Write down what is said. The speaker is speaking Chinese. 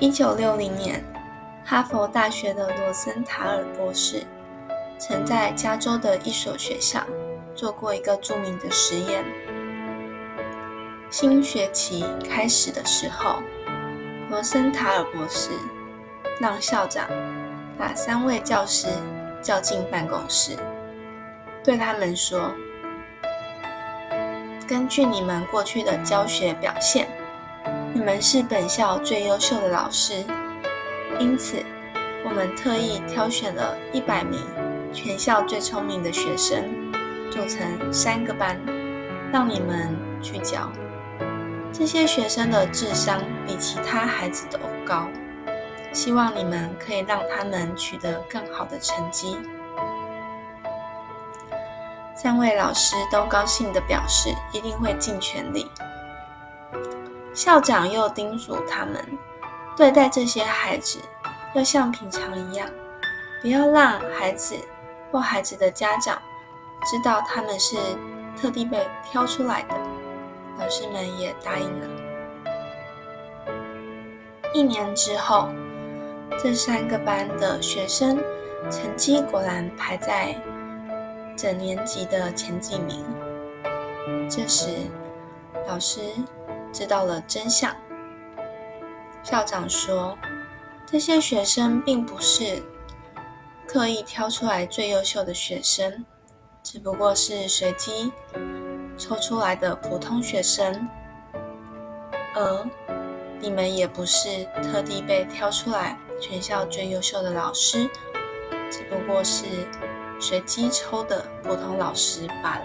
一九六零年，哈佛大学的罗森塔尔博士曾在加州的一所学校做过一个著名的实验。新学期开始的时候，罗森塔尔博士让校长把三位教师叫进办公室，对他们说：“根据你们过去的教学表现。”你们是本校最优秀的老师，因此我们特意挑选了一百名全校最聪明的学生，组成三个班，让你们去教。这些学生的智商比其他孩子都高，希望你们可以让他们取得更好的成绩。三位老师都高兴地表示，一定会尽全力。校长又叮嘱他们，对待这些孩子要像平常一样，不要让孩子或孩子的家长知道他们是特地被挑出来的。老师们也答应了。一年之后，这三个班的学生成绩果然排在整年级的前几名。这时，老师。知道了真相，校长说：“这些学生并不是刻意挑出来最优秀的学生，只不过是随机抽出来的普通学生。而你们也不是特地被挑出来全校最优秀的老师，只不过是随机抽的普通老师罢了。”